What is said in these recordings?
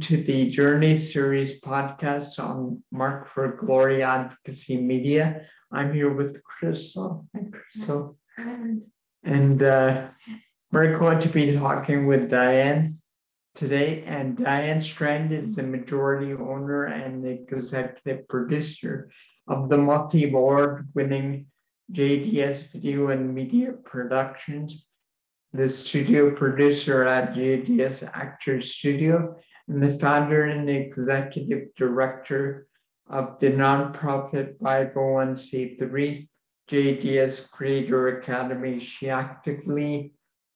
To the Journey Series podcast on Marked for Glory Advocacy Media. I'm here with Krystal. Hi, Krystal. And uh, we're going to be talking with Diane today. And Diane Strand is the majority owner and the executive producer of the multi award winning JDS Video and Media Productions the studio producer at JDS Actors Studio, and the founder and executive director of the nonprofit 501c3 JDS Creative Academy. She actively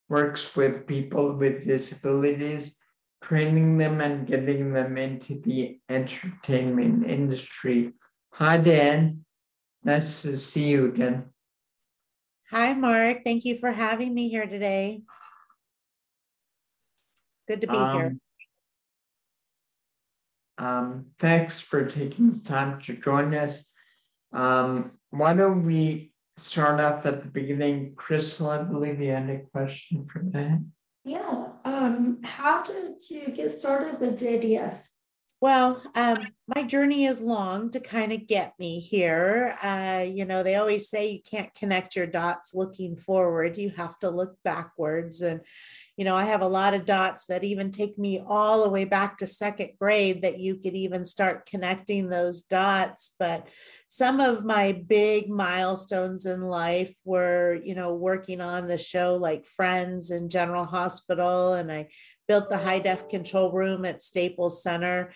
works with people with disabilities, training them and getting them into the entertainment industry. Hi, Dan. Nice to see you again. Hi, Mark. Thank you for having me here today. Good to be um, here. Um, thanks for taking the time to join us. Um, why don't we start off at the beginning? Krystal, I believe you had a question for that. Yeah. Um, how did you get started with JDS? Well, um, my journey is long to kind of get me here. Uh, you know, they always say you can't connect your dots looking forward, you have to look backwards. And, you know, I have a lot of dots that even take me all the way back to second grade that you could even start connecting those dots. But some of my big milestones in life were, you know, working on the show like Friends and General Hospital, and I built the high def control room at Staples Center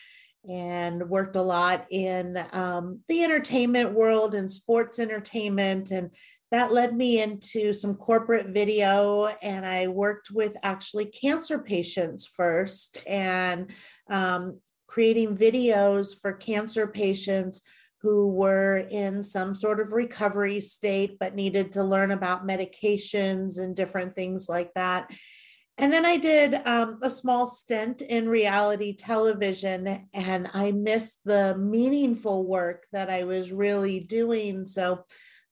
and worked a lot in um, the entertainment world and sports entertainment. And that led me into some corporate video. And I worked with actually cancer patients first and um, creating videos for cancer patients who were in some sort of recovery state but needed to learn about medications and different things like that. And then I did um, a small stint in reality television, and I missed the meaningful work that I was really doing. So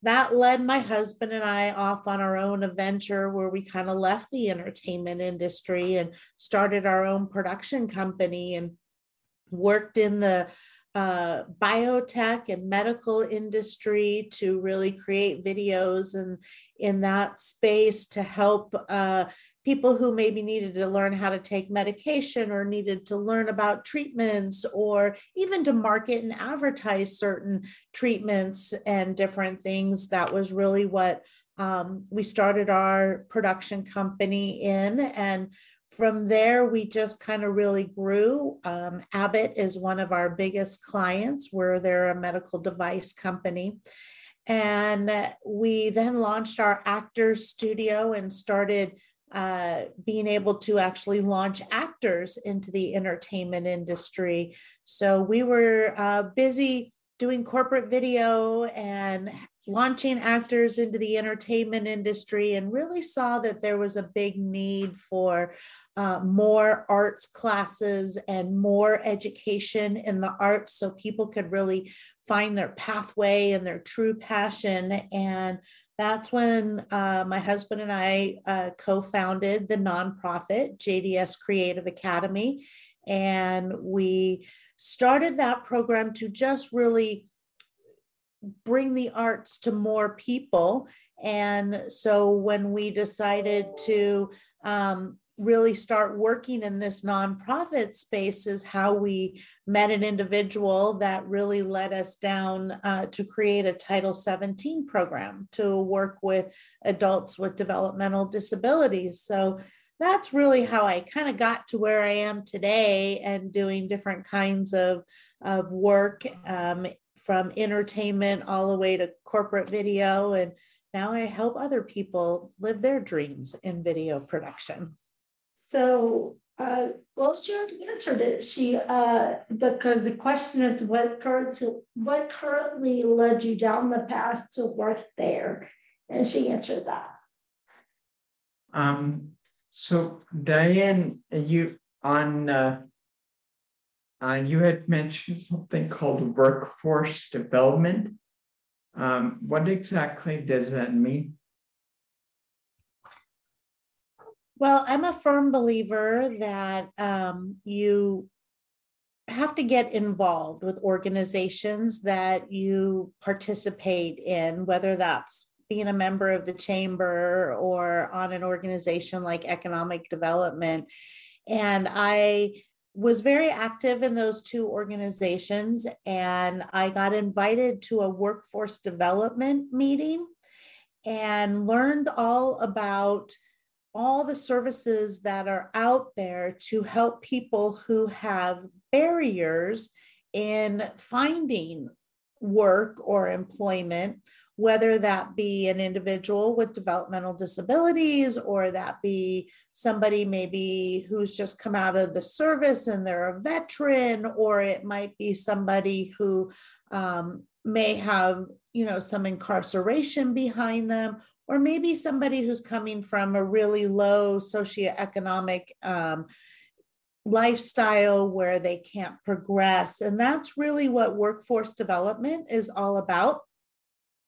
that led my husband and I off on our own adventure where we kind of left the entertainment industry and started our own production company and worked in the uh, biotech and medical industry to really create videos and in that space to help uh, people who maybe needed to learn how to take medication or needed to learn about treatments or even to market and advertise certain treatments and different things. That was really what um, we started our production company in. And from there, we just kind of really grew. Um, Abbott is one of our biggest clients, where they're a medical device company. And we then launched our actors studio and started uh, being able to actually launch actors into the entertainment industry. So we were uh, busy doing corporate video and launching actors into the entertainment industry and really saw that there was a big need for uh, more arts classes and more education in the arts so people could really find their pathway and their true passion. And that's when uh, my husband and I uh, co founded the nonprofit JDS Creative Academy. And we started that program to just really bring the arts to more people. And so when we decided to um, really start working in this nonprofit space is how we met an individual that really led us down uh, to create a Title 17 program to work with adults with developmental disabilities. So that's really how I kind of got to where I am today and doing different kinds of, of work um, from entertainment all the way to corporate video. And now I help other people live their dreams in video production. So, uh, well, she already answered it. She, uh, because the question is what currently, what currently led you down the path to work there? And she answered that. Um, so Diane, you on, uh, uh, you had mentioned something called workforce development. Um, what exactly does that mean? Well, I'm a firm believer that um, you have to get involved with organizations that you participate in, whether that's being a member of the chamber or on an organization like economic development. And I was very active in those two organizations, and I got invited to a workforce development meeting and learned all about all the services that are out there to help people who have barriers in finding work or employment whether that be an individual with developmental disabilities or that be somebody maybe who's just come out of the service and they're a veteran or it might be somebody who um, may have you know some incarceration behind them or maybe somebody who's coming from a really low socioeconomic um, lifestyle where they can't progress. And that's really what workforce development is all about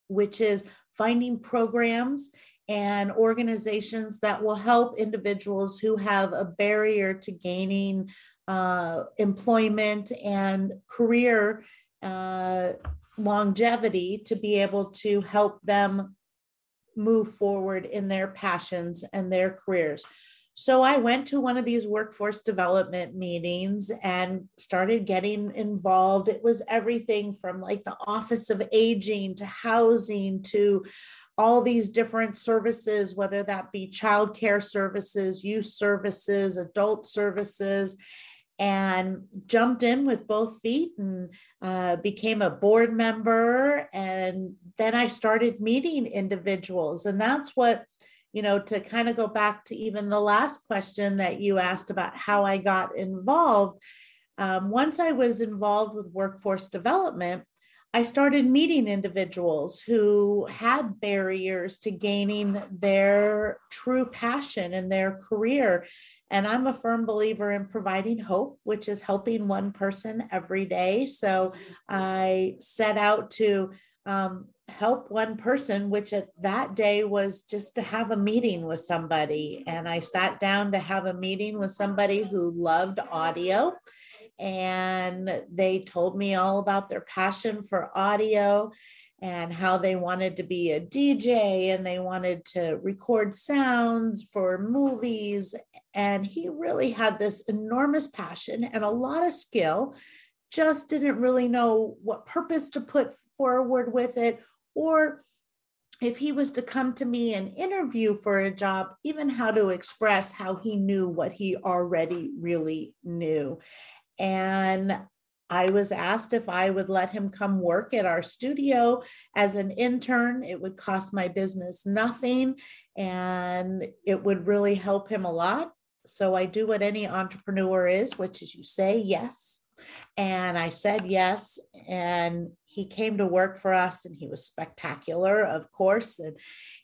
which is finding programs and organizations that will help individuals who have a barrier to gaining uh, employment and career uh, longevity to be able to help them move forward in their passions and their careers. So I went to one of these workforce development meetings and started getting involved. It was everything from like the Office of Aging to housing to all these different services, whether that be childcare services, youth services, adult services, and jumped in with both feet and uh, became a board member. And then I started meeting individuals. And that's what you know, to kind of go back to even the last question that you asked about how I got involved. Um, once I was involved with workforce development, I started meeting individuals who had barriers to gaining their true passion in their career. And I'm a firm believer in providing hope, which is helping one person every day. So I set out to um, help one person, which at that day was just to have a meeting with somebody. And I sat down to have a meeting with somebody who loved audio. And they told me all about their passion for audio and how they wanted to be a DJ and they wanted to record sounds for movies. And he really had this enormous passion and a lot of skill, just didn't really know what purpose to put forward with it or if he was to come to me and interview for a job, even how to express how he knew what he already really knew. And I was asked if I would let him come work at our studio as an intern. It would cost my business nothing and it would really help him a lot. So I do what any entrepreneur is, which is you say yes. And I said yes. And he came to work for us and he was spectacular, of course. And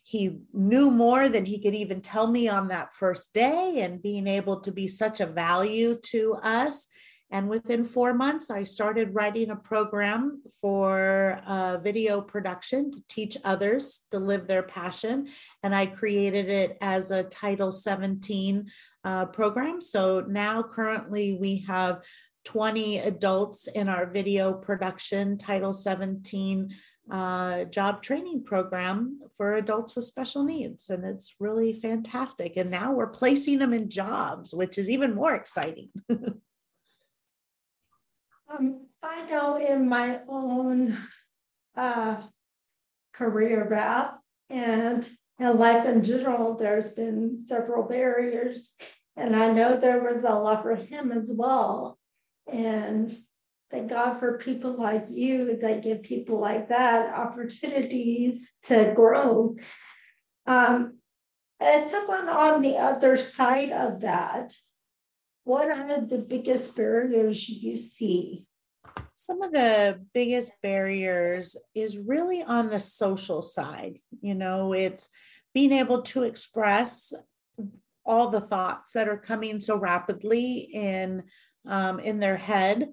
he knew more than he could even tell me on that first day, and being able to be such a value to us. And within four months, I started writing a program for uh, video production to teach others to live their passion. And I created it as a Title 17 uh, program. So now, currently, we have 20 adults in our video production Title 17 uh, job training program for adults with special needs. And it's really fantastic. And now we're placing them in jobs, which is even more exciting. um, I know in my own uh, career path and in life in general, there's been several barriers. And I know there was a lot for him as well. And thank God for people like you that give people like that opportunities to grow. Um, as someone on the other side of that, what are the biggest barriers you see? Some of the biggest barriers is really on the social side. You know, it's being able to express all the thoughts that are coming so rapidly in um, in their head.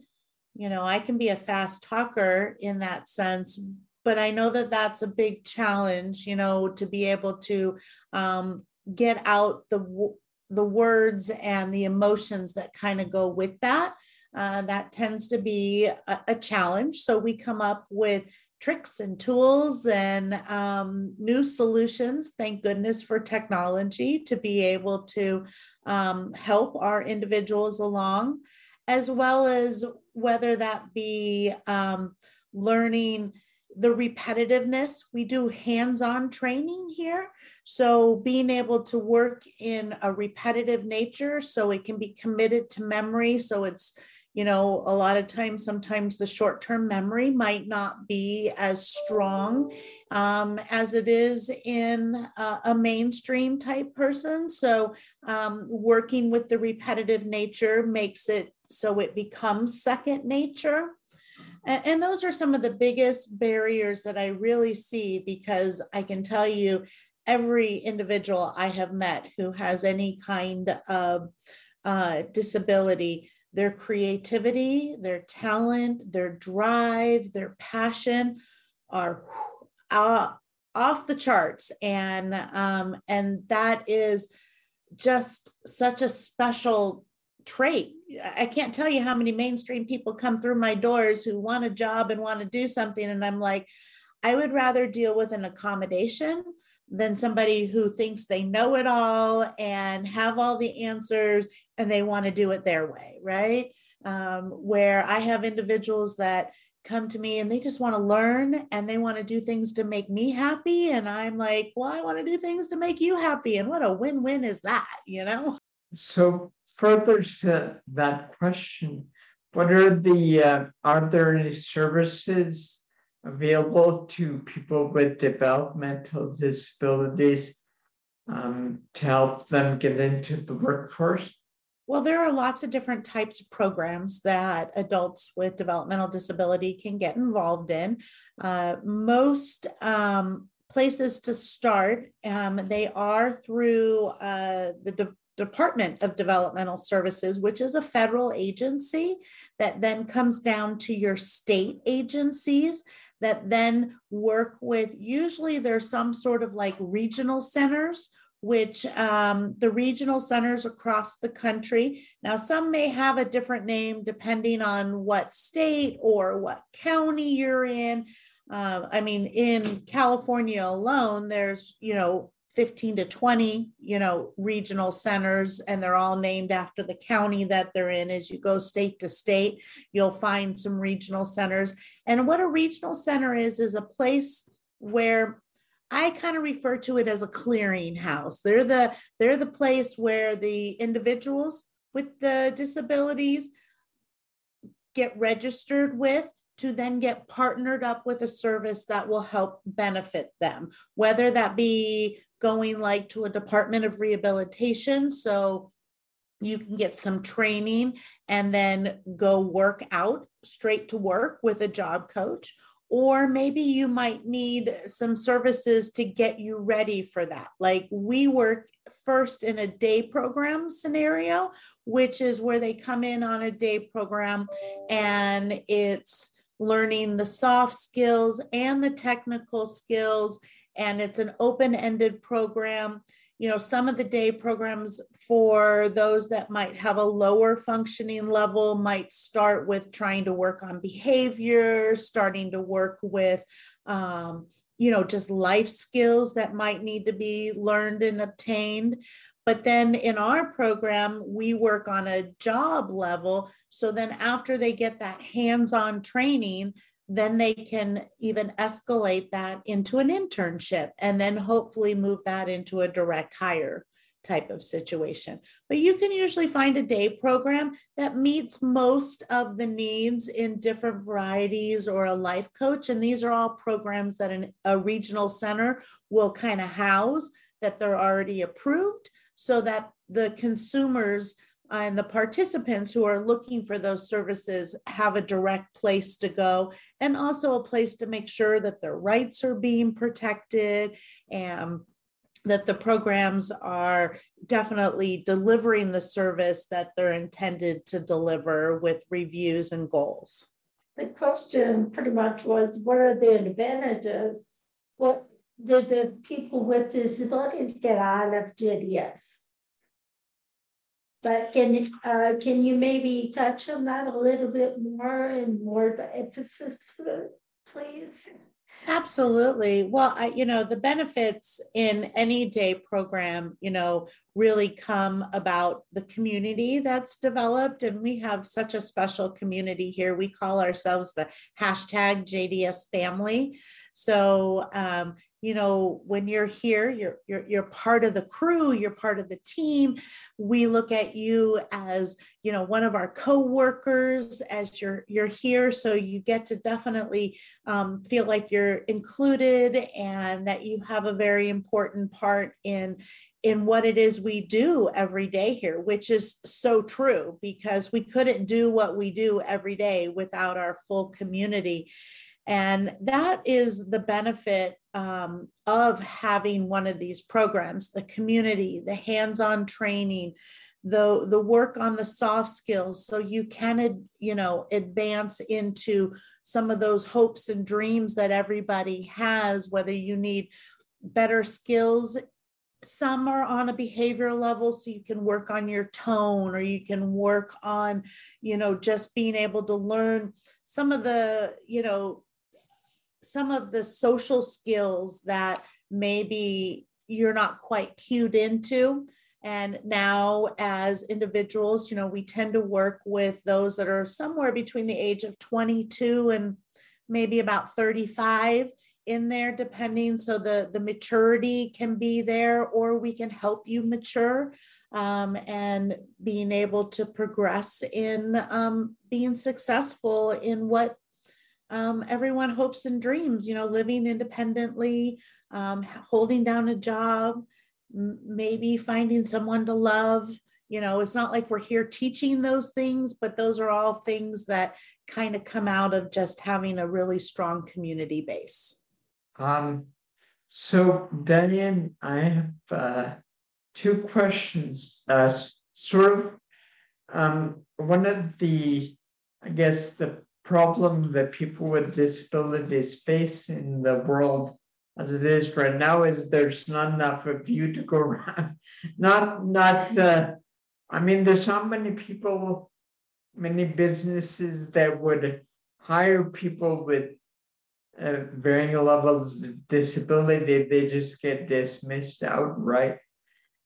You know, I can be a fast talker in that sense, but I know that that's a big challenge, you know, to be able to um, get out the the words and the emotions that kind of go with that. Uh, that tends to be a, a, challenge. So we come up with tricks and tools and um, new solutions. Thank goodness for technology to be able to um, help our individuals along, as well as whether that be um, learning the repetitiveness. We do hands on training here. So being able to work in a repetitive nature so it can be committed to memory. So it's you know a lot of times sometimes the short term memory might not be as strong um, as it is in a, mainstream type person so um, working with the repetitive nature makes it so it becomes second nature and, and those are some of the biggest barriers that i really see because i can tell you every individual i have met who has any kind of uh, disability their creativity, their talent, their drive, their passion are uh, off the charts, and um, and that is just such a special trait. I can't tell you how many mainstream people come through my doors who want a job and want to do something, and I'm like, I would rather deal with an accommodation than somebody who thinks they know it all and have all the answers and they want to do it their way, right? Um, where I have individuals that come to me and they just want to learn and they want to do things to make me happy. And I'm like, well, I want to do things to make you happy. And what a win win is that, you know? So, further to that question, what are the, uh, are there any services available to people with developmental disabilities um, to help them get into the workforce? Well, there are lots of different types of programs that adults with developmental disability can get involved in. Uh, most um, places to start, um, they are through uh, the De- Department of Developmental Services, which is a federal agency that then comes down to your state agencies that then work with, usually there's some sort of like regional centers which um, the regional centers across the country. Now, some may have a different name depending on what state or what county you're in. Uh, I mean, in California alone, there's, you know, 15 to 20, you know, regional centers, and they're all named after the county that they're in. As you go state to state, you'll find some regional centers. And what a regional center is, is a place where I kind of refer to it as a clearinghouse. They're the they're the place where the individuals with the disabilities get registered with to then get partnered up with a service that will help benefit them, whether that be going like to a department of rehabilitation. So you can get some training and then go work out straight to work with a job coach or maybe you might need some services to get you ready for that. Like we work first in a day program scenario, which is where they come in on a day program and it's learning the soft skills and the technical skills. And it's an open ended program you know, some of the day programs for those that might have a lower functioning level might start with trying to work on behavior, starting to work with, um, you know, just life skills that might need to be learned and obtained. But then in our program, we work on a job level. So then after they get that hands on training, then they can even escalate that into an internship and then hopefully move that into a direct hire type of situation. But you can usually find a day program that meets most of the needs in different varieties or a life coach. And these are all programs that an, a regional center will kind of house that they're already approved so that the consumers and the participants who are looking for those services have a direct place to go and also a place to make sure that their rights are being protected and that the programs are definitely delivering the service that they're intended to deliver with reviews and goals. The question pretty much was what are the advantages? What did the people with disabilities get out of JDS? But can, uh, can you maybe touch on that a little bit more and more of emphasis to it, please? Absolutely. Well, I, you know, the benefits in any day program, you know, really come about the community that's developed. And we have such a special community here. We call ourselves the hashtag JDS family. So, um, you know, when you're here, you're, you're, you're part of the crew, you're part of the team. We look at you as, you know, one of our co-workers as you're, you're here. So you get to definitely um, feel like you're included and that you have a very important part in, in what it is we do every day here, which is so true because we couldn't do what we do every day without our full community. And that is the benefit um, of having one of these programs the community, the hands on training, the, the work on the soft skills. So you can you know advance into some of those hopes and dreams that everybody has whether you need better skills. Some are on a behavioral level so you can work on your tone or you can work on you know just being able to learn some of the you know some of the social skills that maybe you're not quite cued into. And now, as individuals, you know, we tend to work with those that are somewhere between the age of 22 and maybe about 35 in there, depending. So the, the maturity can be there, or we can help you mature um, and being able to progress in um, being successful in what um, everyone hopes and dreams, you know, living independently, um, holding down a job, m- maybe finding someone to love. You know, it's not like we're here teaching those things, but those are all things that kind of come out of just having a really strong community base. Um, so, Diane, I have uh, two questions. Uh, sort of, um, one of the, I guess, the problem that people with disabilities face in the world as it is right now is there's not enough of you to go around. Not not the I mean there's so many people, many businesses that would hire people with uh, varying levels of disability, they just get dismissed outright.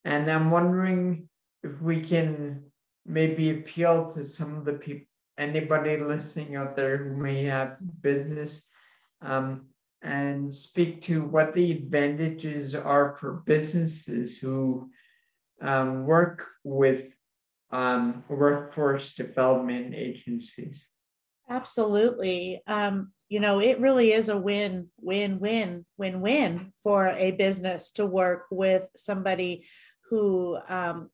And I'm wondering if we can maybe appeal to some of the people anybody listening out there who may have business um, and speak to what the advantages are for businesses who um, work with um, workforce development agencies. Absolutely. Um, you know, it really is a win, win, win, win, win for a business to work with somebody who um,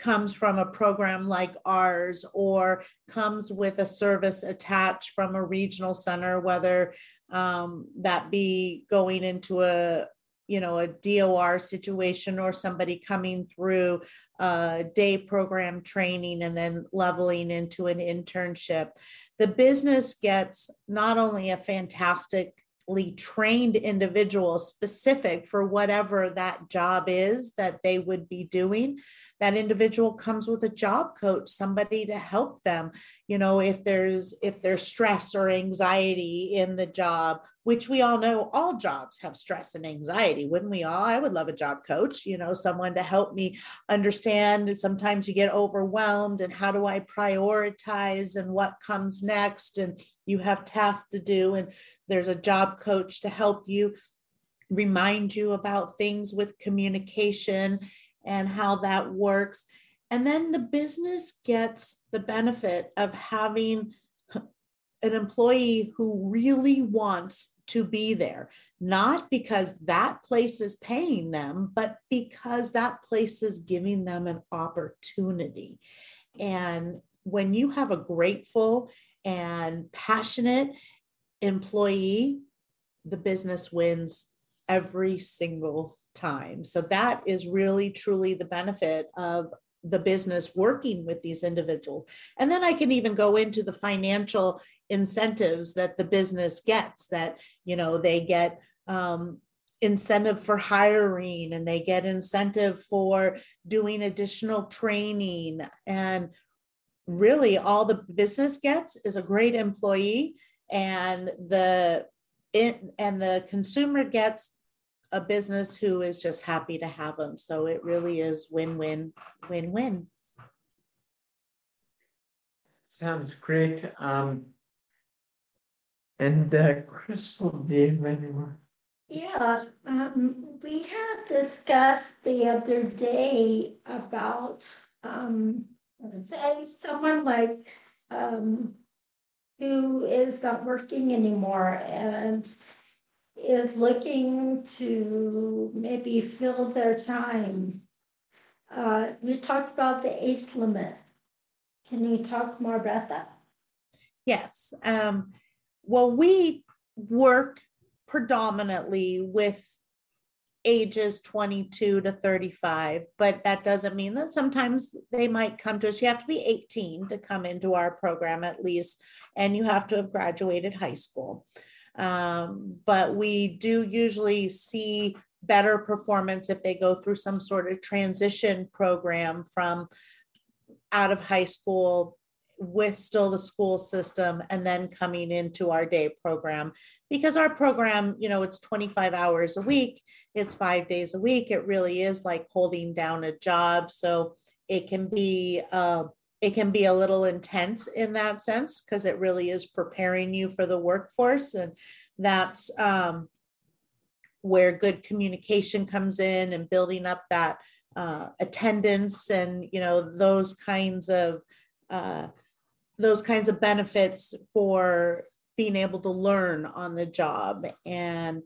comes from a program like ours or comes with a service attached from a regional center, whether um, that be going into a you know a DOR situation or somebody coming through a day program training and then leveling into an internship. The business gets not only a fantastic trained individual specific for whatever that job is that they would be doing that individual comes with a job coach somebody to help them you know if there's if there's stress or anxiety in the job which we all know all jobs have stress and anxiety wouldn't we all? I would love a job coach you know someone to help me understand sometimes you get overwhelmed and how do i prioritize and what comes next and you have tasks to do and there's a job coach to help you remind you about things with communication and how that works. And then the business gets the benefit of having an employee who really wants to be there, not because that place is paying them, but because that place is giving them an opportunity. And when you have a grateful and passionate employee, the business wins every single time. So that is really truly the benefit of the business working with these individuals. And then I can even go into the financial incentives that the business gets that, you know, they get um, incentive for hiring and they get incentive for doing additional training and really all the business gets is a great employee and the it, and the consumer gets a business who is just happy to have them. So it really is win-win win-win. Sounds great. Um and uh, Krystal do you have any more? Yeah, um, we had discussed the other day about, um, say someone like, um, who is not working anymore and is looking to maybe fill their time. Uh, we talked about the age limit. Can you talk more about that? Yes. Um, well, we work predominantly with ages 22 to 35 but that doesn't mean that sometimes they might come to us you have to be 18 to come into our program at least and you have to have graduated high school um, but we do usually see better performance if they go through some sort of transition program from out of high school with still the school system and then coming into our day program. Because our program you know it's 25 hours a week it's five days a week it really is like holding down a job. So it can be uh, it can be a little intense in that sense because it really is preparing you for the workforce and that's um, where good communication comes in and building up that uh, attendance and you know those kinds of uh, those kinds of benefits for being able to learn on the job. And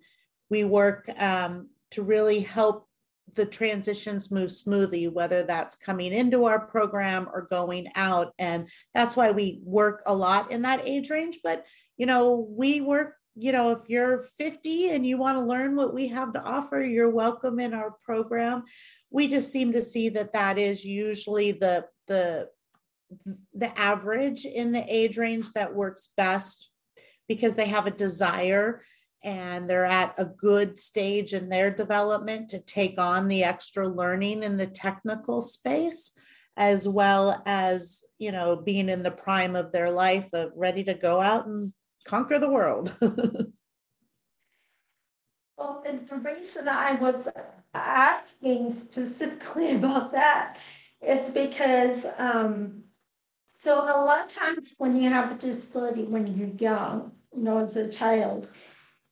we work um, to really help the transitions move smoothly, whether that's coming into our program or going out. And that's why we work a lot in that age range. But, you know, we work, you know, if you're 50 and you want to learn what we have to offer, you're welcome in our program. We just seem to see that that is usually the, the the average in the age range that works best because they have a desire and they're at a good stage in their development to take on the extra learning in the technical space as well as you know being in the prime of their life of ready to go out and conquer the world. Well and the reason i was asking specifically about that. Is because um, so a lot of times when you have a disability when you're young, you know, as a child,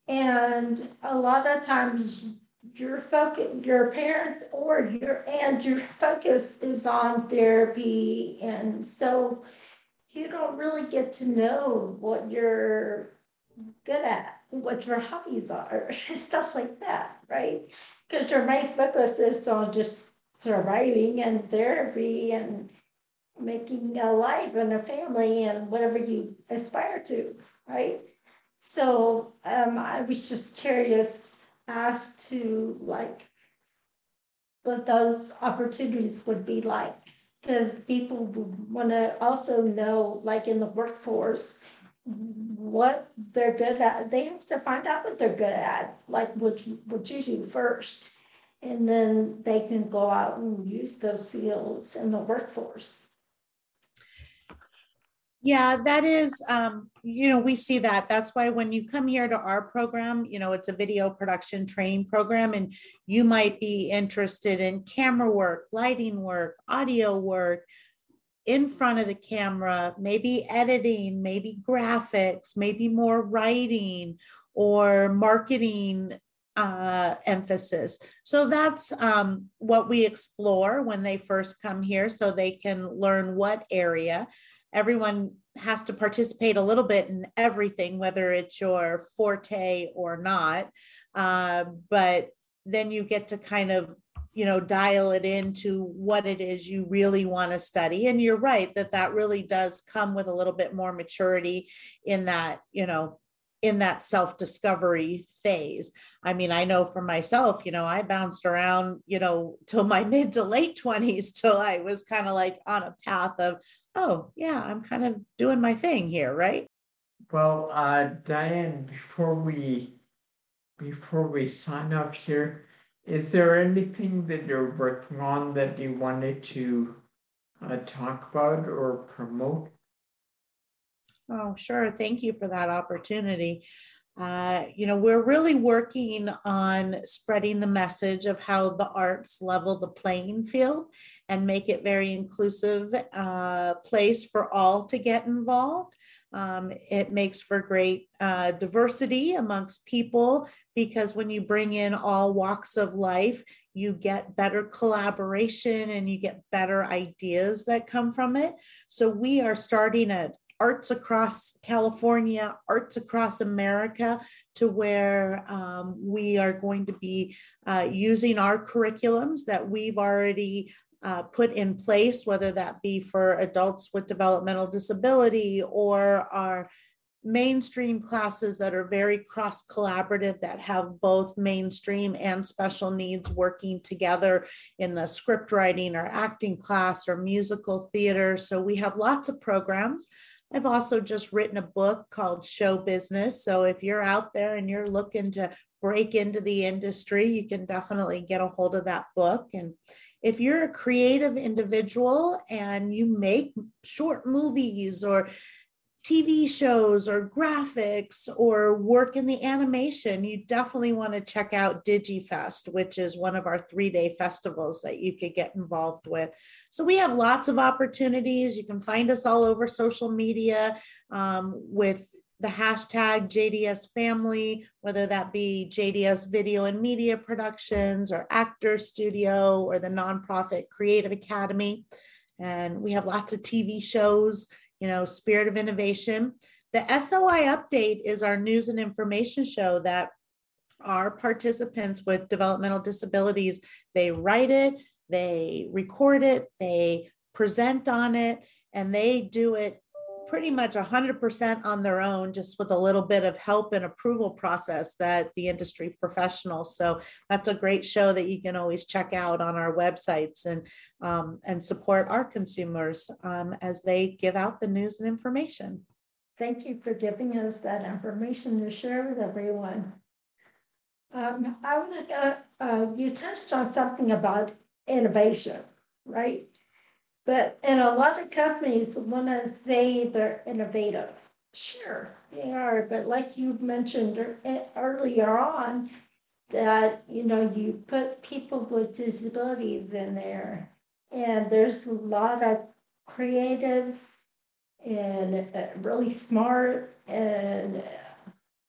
and a lot of times your focus, your parents or your and your focus is on therapy, and so you don't really get to know what you're good at, what your hobbies are, stuff like that, right? Because your main focus is on just surviving and therapy and making a life and a family and whatever you aspire to, right? So um, I was just curious as to like what those opportunities would be like because people want to also know like in the workforce what they're good at. They have to find out what they're good at like what what you do first and then they can go out and use those skills in the workforce yeah, that is, um, you know, we see that. That's why when you come here to our program, you know, it's a video production training program, and you might be interested in camera work, lighting work, audio work, in front of the camera, maybe editing, maybe graphics, maybe more writing or marketing uh, emphasis. So that's um, what we explore when they first come here so they can learn what area everyone has to participate a little bit in everything, whether it's your forte or not. Uh, but then you get to kind of you know dial it into what it is you really want to study and you're right that that really does come with a little bit more maturity in that you know in that self discovery phase. I mean, I know for myself, you know, I bounced around, you know, till my mid to late 20s till I was kind of like on a path of, oh, yeah, I'm kind of doing my thing here, right? Well, uh, Diane, before we before we sign off here, is there anything that you're working on that you wanted to uh, talk about or promote? Oh, sure. Thank you for that opportunity. Uh, you know, we're really working on spreading the message of how the arts level the playing field and make it very inclusive uh, place for all to get involved. Um, it makes for great uh, diversity amongst people because when you bring in all walks of life, you get better collaboration and you get better ideas that come from it. So we are starting at arts across California, arts across America, to where um, we are going to be uh, using our curriculums that we've already uh, put in place, whether that be for adults with developmental disability or our mainstream classes that are very cross collaborative that have both mainstream and special needs working together in the script writing or acting class or musical theater. So we have lots of programs. I've also just written a book called Show Business. So if you're out there and you're looking to break into the industry, you can definitely get a hold of that book. And if you're a creative individual and you make short movies or TV shows or graphics or work in the animation, you definitely want to check out DigiFest, which is one of our three day festivals that you could get involved with. So we have lots of opportunities. You can find us all over social media um, with the hashtag JDS family, whether that be JDS Video and Media Productions or Actor Studio or the nonprofit Creative Academy. And we have lots of TV shows you know, Spirit of Innovation. The SOI update is our news and information show that our participants with developmental disabilities, they write it, they record it, they present on it, and they do it pretty much 100% on their own, just with a little bit of help and approval process that the industry professionals. So that's a great show that you can always check out on our websites and um, and support our consumers um, as they give out the news and information. Thank you for giving us that information to share with everyone. Um, I was uh, uh, you touched on something about innovation, right? But, and a lot of companies want to say they're innovative. Sure, they are, but like you mentioned er, eh, earlier on, that, you know, you put people with disabilities in there. And there's a lot of creative and uh, really smart and eh,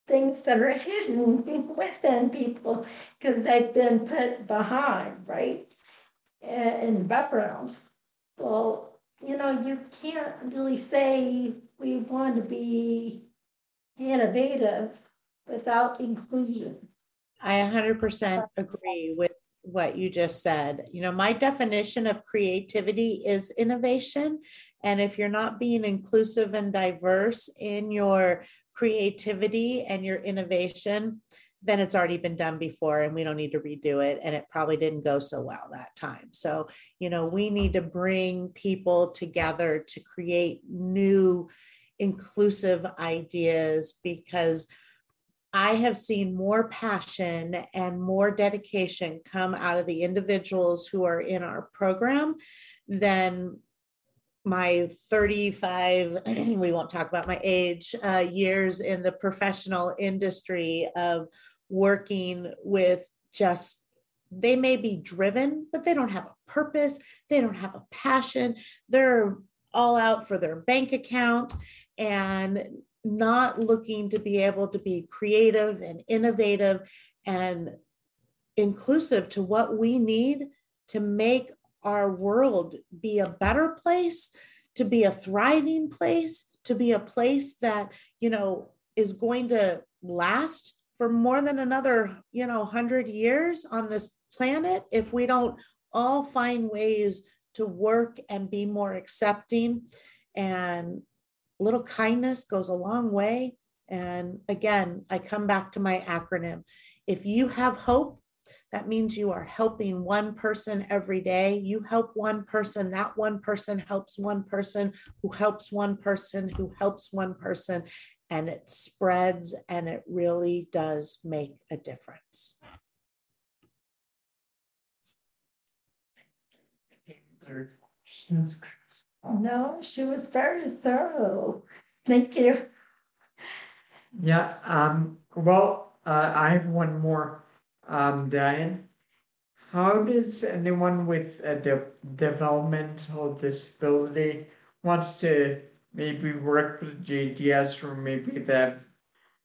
things that are hidden within people because they've been put behind, right? In the background. Well, you know, you can't really say we want to be innovative without inclusion. I 100% agree with what you just said. You know, my definition of creativity is innovation. And if you're not being inclusive and diverse in your creativity and your innovation, then it's already been done before and we don't need to redo it and it probably didn't go so well that time. So you know we need to bring people together to create new inclusive ideas because I have seen more passion and more dedication come out of the individuals who are in our program than my 35 we won't talk about my age uh, years in the professional industry of working with just they may be driven, but they don't have a purpose, they don't have a passion, they're all out for their bank account and not looking to be able to be creative and innovative and inclusive to what we need to make our world be a better place, to be a thriving place, to be a place that, you know, is going to last for more than another, you know, 100 years on this planet if we don't all find ways to work and be more accepting. And a little kindness goes a long way. And again, I come back to my acronym. If you have hope, that means you are helping one person every day. You help one person, that one person helps one person who helps one person who helps one person and it spreads and it really does make a difference. No, she was very thorough. Thank you. Yeah, um, well, uh, I have one more, um, Diane. How does anyone with a de- developmental disability wants to maybe work with JDS or maybe they have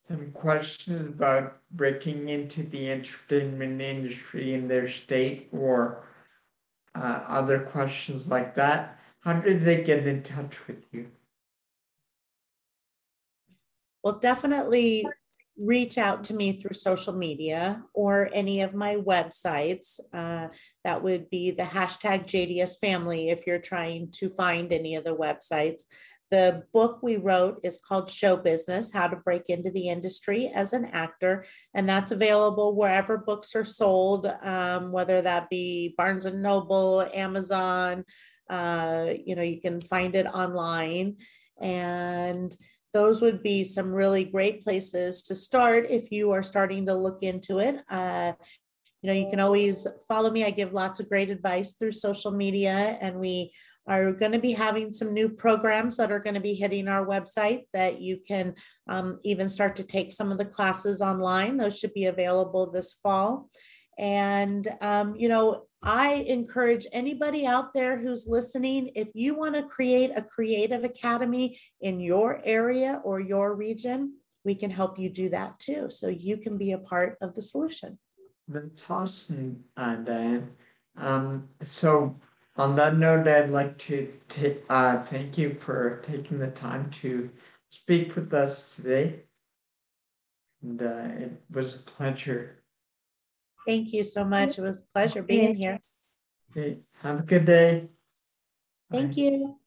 some questions about breaking into the entertainment industry in their state or uh, other questions like that? How did they get in touch with you? Well, definitely reach out to me through social media or any of my websites. Uh, that would be the hashtag JDS family if you're trying to find any of the websites. The book we wrote is called Show Business How to Break into the Industry as an Actor. And that's available wherever books are sold, um, whether that be Barnes and Noble, Amazon. Uh, you know, you can find it online. And those would be some really great places to start if you are starting to look into it. Uh, you know, you can always follow me. I give lots of great advice through social media, and we are going to be having some new programs that are going to be hitting our website that you can um, even start to take some of the classes online. Those should be available this fall. And, um, you know, I encourage anybody out there who's listening, if you want to create a creative academy in your area or your region, we can help you do that too. So you can be a part of the solution. That's awesome, uh, Diane. Um, so on that note, I'd like to take, uh, thank you for taking the time to speak with us today. And uh, it was a pleasure. Thank you so much. It was a pleasure being here. Okay, have a good day. Thank Bye. you.